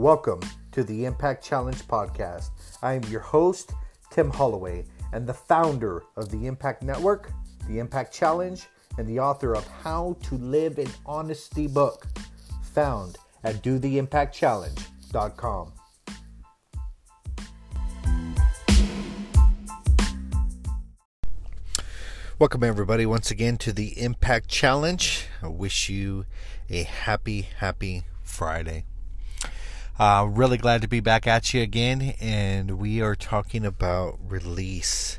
Welcome to the Impact Challenge podcast. I am your host, Tim Holloway, and the founder of the Impact Network, the Impact Challenge, and the author of How to Live in Honesty book, found at dotheimpactchallenge.com. Welcome, everybody, once again to the Impact Challenge. I wish you a happy, happy Friday. Uh, really glad to be back at you again, and we are talking about release,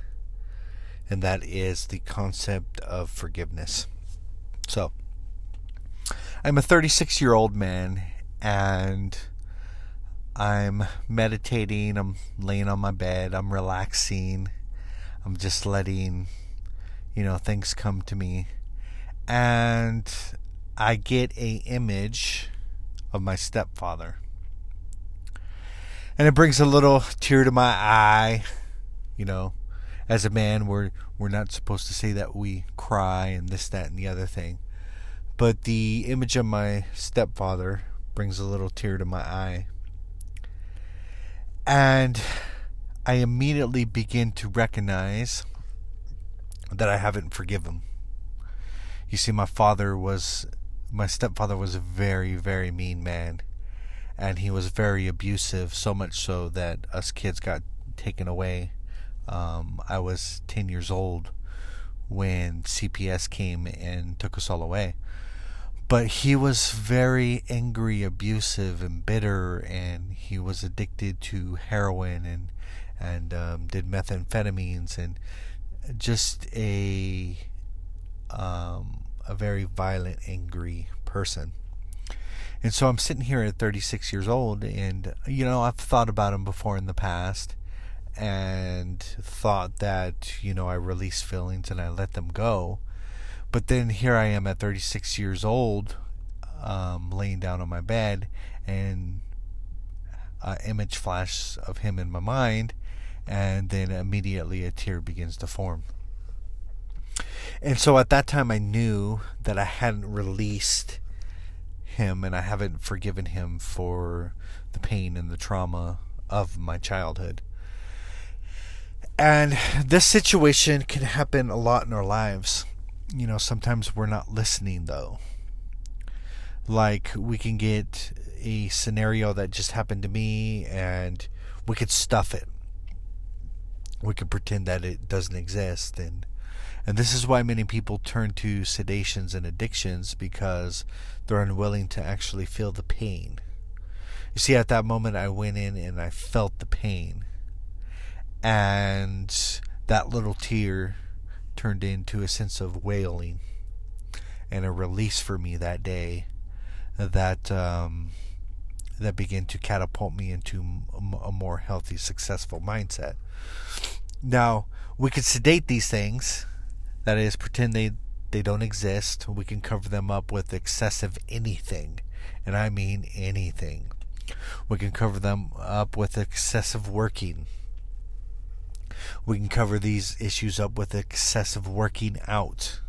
and that is the concept of forgiveness. So, I'm a 36 year old man, and I'm meditating, I'm laying on my bed, I'm relaxing, I'm just letting you know things come to me and i get a image of my stepfather and it brings a little tear to my eye you know as a man we're we're not supposed to say that we cry and this that and the other thing but the image of my stepfather brings a little tear to my eye and i immediately begin to recognize that I haven't forgiven. You see, my father was, my stepfather was a very, very mean man. And he was very abusive, so much so that us kids got taken away. Um, I was 10 years old when CPS came and took us all away. But he was very angry, abusive, and bitter, and he was addicted to heroin and and um, did methamphetamines and just a um, a very violent, angry person. And so I'm sitting here at 36 years old, and you know I've thought about him before in the past, and thought that you know I release feelings and I let them go, but then here I am at 36 years old, um, laying down on my bed, and an image flash of him in my mind, and then immediately a tear begins to form. And so at that time, I knew that I hadn't released him and I haven't forgiven him for the pain and the trauma of my childhood. And this situation can happen a lot in our lives. You know, sometimes we're not listening though. Like, we can get a scenario that just happened to me and we could stuff it we could pretend that it doesn't exist and and this is why many people turn to sedations and addictions because they're unwilling to actually feel the pain. You see, at that moment, I went in and I felt the pain. And that little tear turned into a sense of wailing and a release for me that day that um, that began to catapult me into a more healthy, successful mindset. Now, we could sedate these things, that is, pretend they, they don't exist. We can cover them up with excessive anything, and I mean anything. We can cover them up with excessive working. We can cover these issues up with excessive working out.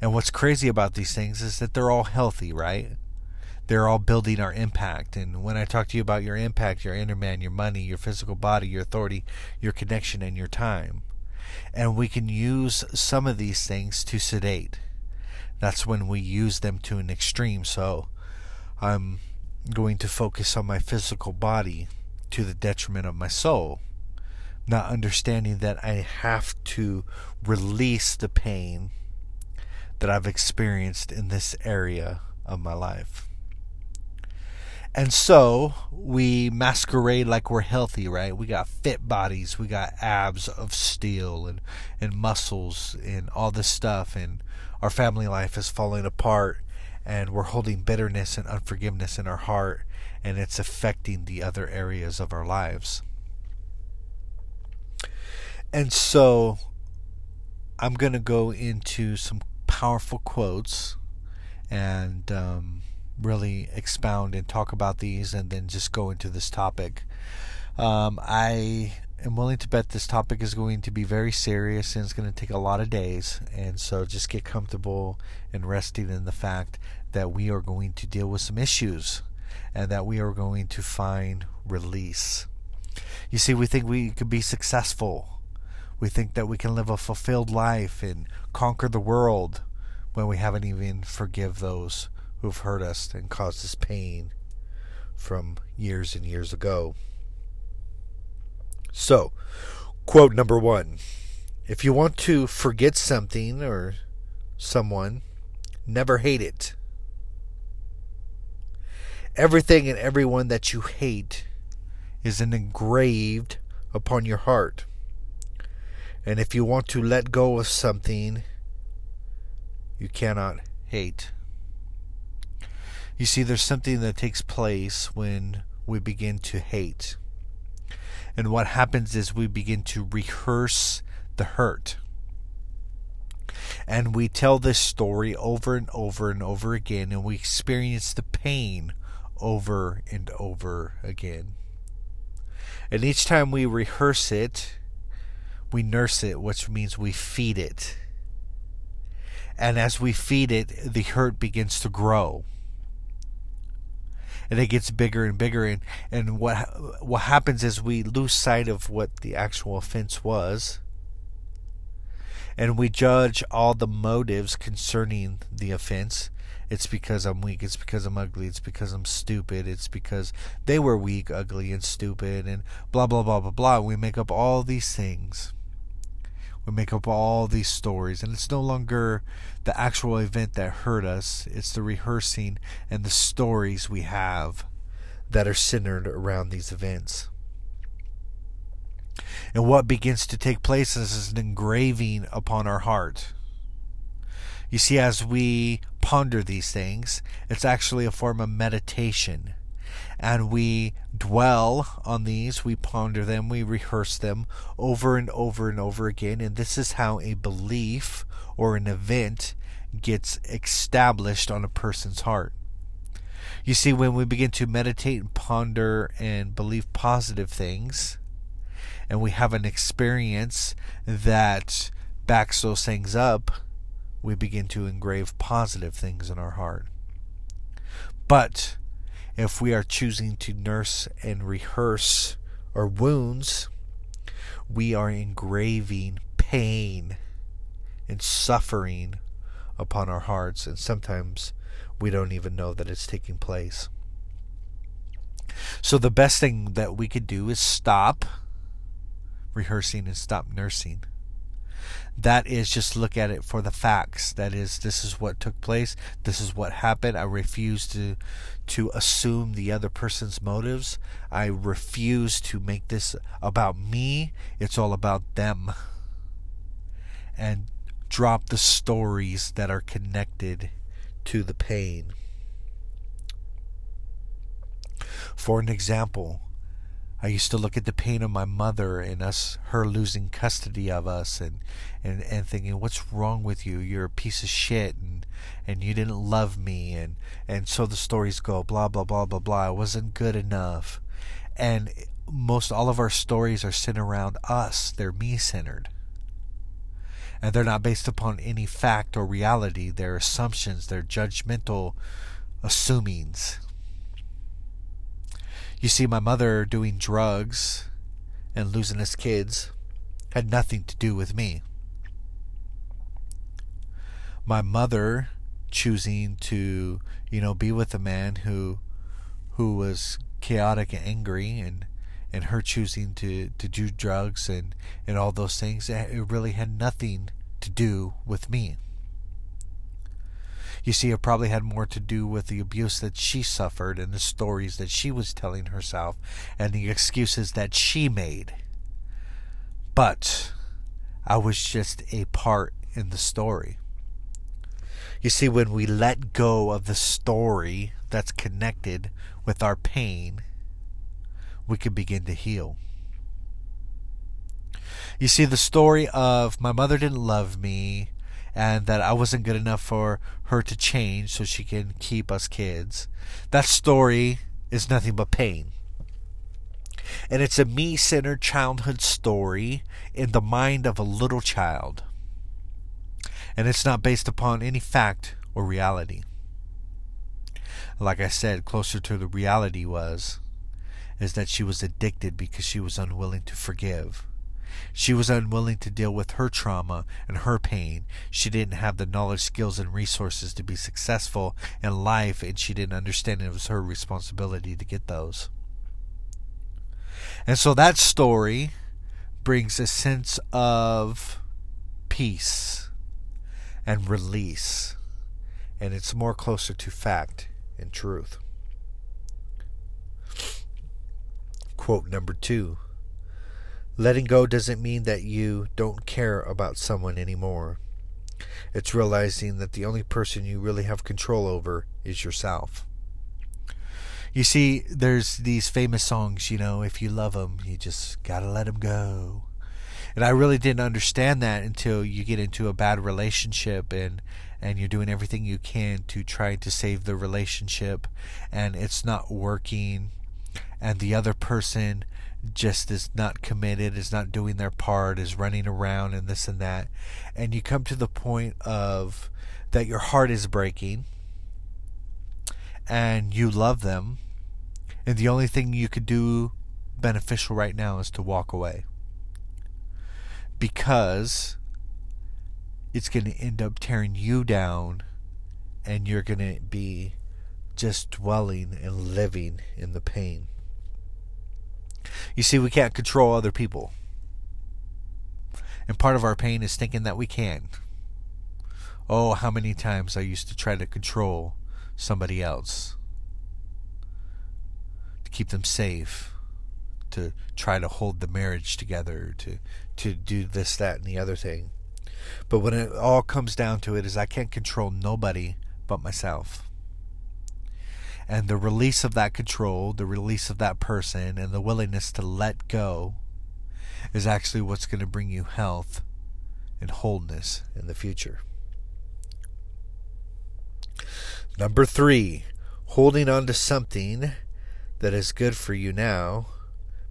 And what's crazy about these things is that they're all healthy, right? they're all building our impact. And when I talk to you about your impact, your inner man, your money, your physical body, your authority, your connection, and your time. And we can use some of these things to sedate. That's when we use them to an extreme. So I'm going to focus on my physical body to the detriment of my soul. Not understanding that I have to release the pain that I've experienced in this area of my life. And so we masquerade like we're healthy, right? We got fit bodies, we got abs of steel and, and muscles and all this stuff, and our family life is falling apart, and we're holding bitterness and unforgiveness in our heart, and it's affecting the other areas of our lives. And so I'm going to go into some powerful quotes and um, really expound and talk about these and then just go into this topic. Um, I am willing to bet this topic is going to be very serious and it's going to take a lot of days. And so just get comfortable and resting in the fact that we are going to deal with some issues and that we are going to find release. You see, we think we could be successful. We think that we can live a fulfilled life and conquer the world when we haven't even forgive those who've hurt us and caused us pain from years and years ago. So, quote number one If you want to forget something or someone, never hate it. Everything and everyone that you hate is engraved upon your heart. And if you want to let go of something, you cannot hate. You see, there's something that takes place when we begin to hate. And what happens is we begin to rehearse the hurt. And we tell this story over and over and over again, and we experience the pain over and over again. And each time we rehearse it, we nurse it, which means we feed it. And as we feed it, the hurt begins to grow. And it gets bigger and bigger and, and what what happens is we lose sight of what the actual offense was. And we judge all the motives concerning the offense it's because I'm weak. It's because I'm ugly. It's because I'm stupid. It's because they were weak, ugly, and stupid, and blah, blah, blah, blah, blah. We make up all these things. We make up all these stories, and it's no longer the actual event that hurt us. It's the rehearsing and the stories we have that are centered around these events. And what begins to take place is an engraving upon our heart. You see, as we ponder these things, it's actually a form of meditation. And we dwell on these, we ponder them, we rehearse them over and over and over again. And this is how a belief or an event gets established on a person's heart. You see, when we begin to meditate and ponder and believe positive things, and we have an experience that backs those things up, we begin to engrave positive things in our heart. But if we are choosing to nurse and rehearse our wounds, we are engraving pain and suffering upon our hearts, and sometimes we don't even know that it's taking place. So, the best thing that we could do is stop rehearsing and stop nursing that is just look at it for the facts. That is this is what took place. This is what happened. I refuse to to assume the other person's motives. I refuse to make this about me. It's all about them. And drop the stories that are connected to the pain. For an example I used to look at the pain of my mother and us her losing custody of us and, and, and thinking, What's wrong with you? You're a piece of shit and and you didn't love me and, and so the stories go, blah blah blah blah blah. I wasn't good enough. And most all of our stories are centered around us. They're me centered. And they're not based upon any fact or reality. They're assumptions, they're judgmental assumings you see, my mother doing drugs and losing us kids had nothing to do with me. My mother choosing to, you know, be with a man who who was chaotic and angry and and her choosing to, to do drugs and, and all those things, it really had nothing to do with me. You see, it probably had more to do with the abuse that she suffered and the stories that she was telling herself and the excuses that she made. But I was just a part in the story. You see, when we let go of the story that's connected with our pain, we can begin to heal. You see, the story of my mother didn't love me, and that I wasn't good enough for her to change so she can keep us kids. That story is nothing but pain. And it's a me centered childhood story in the mind of a little child. And it's not based upon any fact or reality. like I said, closer to the reality was, is that she was addicted because she was unwilling to forgive. She was unwilling to deal with her trauma and her pain. She didn't have the knowledge, skills, and resources to be successful in life, and she didn't understand it was her responsibility to get those. And so that story brings a sense of peace and release, and it's more closer to fact and truth. Quote number two Letting go doesn't mean that you don't care about someone anymore. It's realizing that the only person you really have control over is yourself. You see, there's these famous songs, you know, if you love them, you just gotta let them go. And I really didn't understand that until you get into a bad relationship and and you're doing everything you can to try to save the relationship and it's not working and the other person just is not committed, is not doing their part, is running around and this and that. And you come to the point of that your heart is breaking and you love them. And the only thing you could do beneficial right now is to walk away. Because it's going to end up tearing you down and you're going to be just dwelling and living in the pain. You see, we can't control other people. And part of our pain is thinking that we can. Oh, how many times I used to try to control somebody else to keep them safe, to try to hold the marriage together, to to do this, that, and the other thing. But when it all comes down to it, is I can't control nobody but myself. And the release of that control, the release of that person, and the willingness to let go is actually what's going to bring you health and wholeness in the future. Number three, holding on to something that is good for you now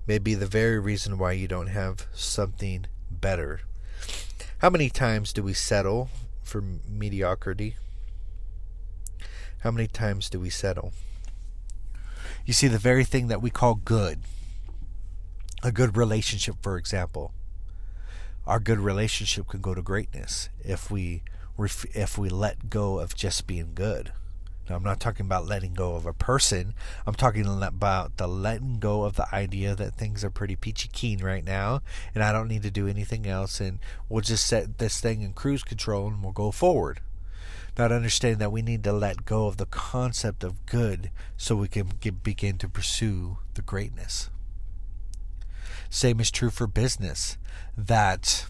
may be the very reason why you don't have something better. How many times do we settle for mediocrity? How many times do we settle? You see, the very thing that we call good, a good relationship, for example, our good relationship can go to greatness if we if we let go of just being good. Now, I'm not talking about letting go of a person. I'm talking about the letting go of the idea that things are pretty peachy keen right now, and I don't need to do anything else, and we'll just set this thing in cruise control and we'll go forward not understanding that we need to let go of the concept of good so we can get, begin to pursue the greatness. Same is true for business, that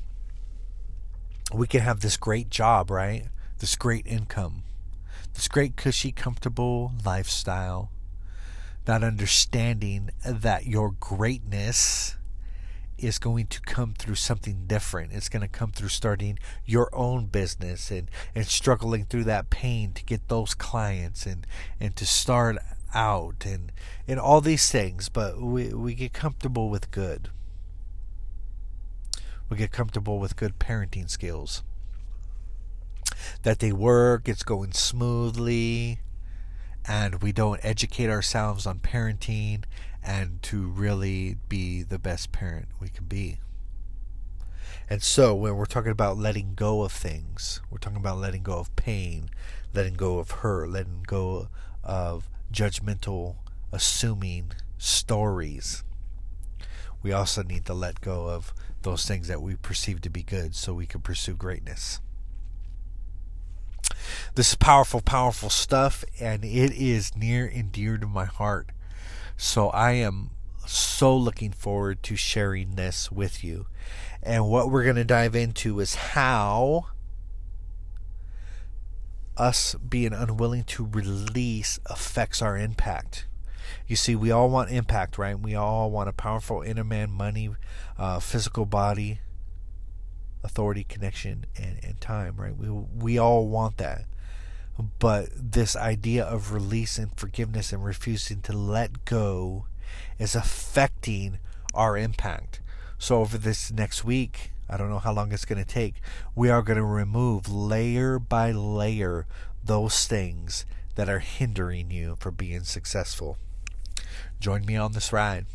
we can have this great job, right? This great income, this great, cushy, comfortable lifestyle, not understanding that your greatness is going to come through something different. It's going to come through starting your own business and, and struggling through that pain to get those clients and, and to start out and, and all these things. But we, we get comfortable with good. We get comfortable with good parenting skills. That they work, it's going smoothly, and we don't educate ourselves on parenting and to really be the best parent we can be. And so, when we're talking about letting go of things, we're talking about letting go of pain, letting go of hurt, letting go of judgmental, assuming stories. We also need to let go of those things that we perceive to be good so we can pursue greatness. This is powerful, powerful stuff, and it is near and dear to my heart. So I am so looking forward to sharing this with you. And what we're going to dive into is how us being unwilling to release affects our impact. You see, we all want impact, right? We all want a powerful inner man, money, uh, physical body, authority, connection, and, and time, right? We, we all want that. But this idea of release and forgiveness and refusing to let go is affecting our impact. So, over this next week, I don't know how long it's going to take, we are going to remove layer by layer those things that are hindering you from being successful. Join me on this ride.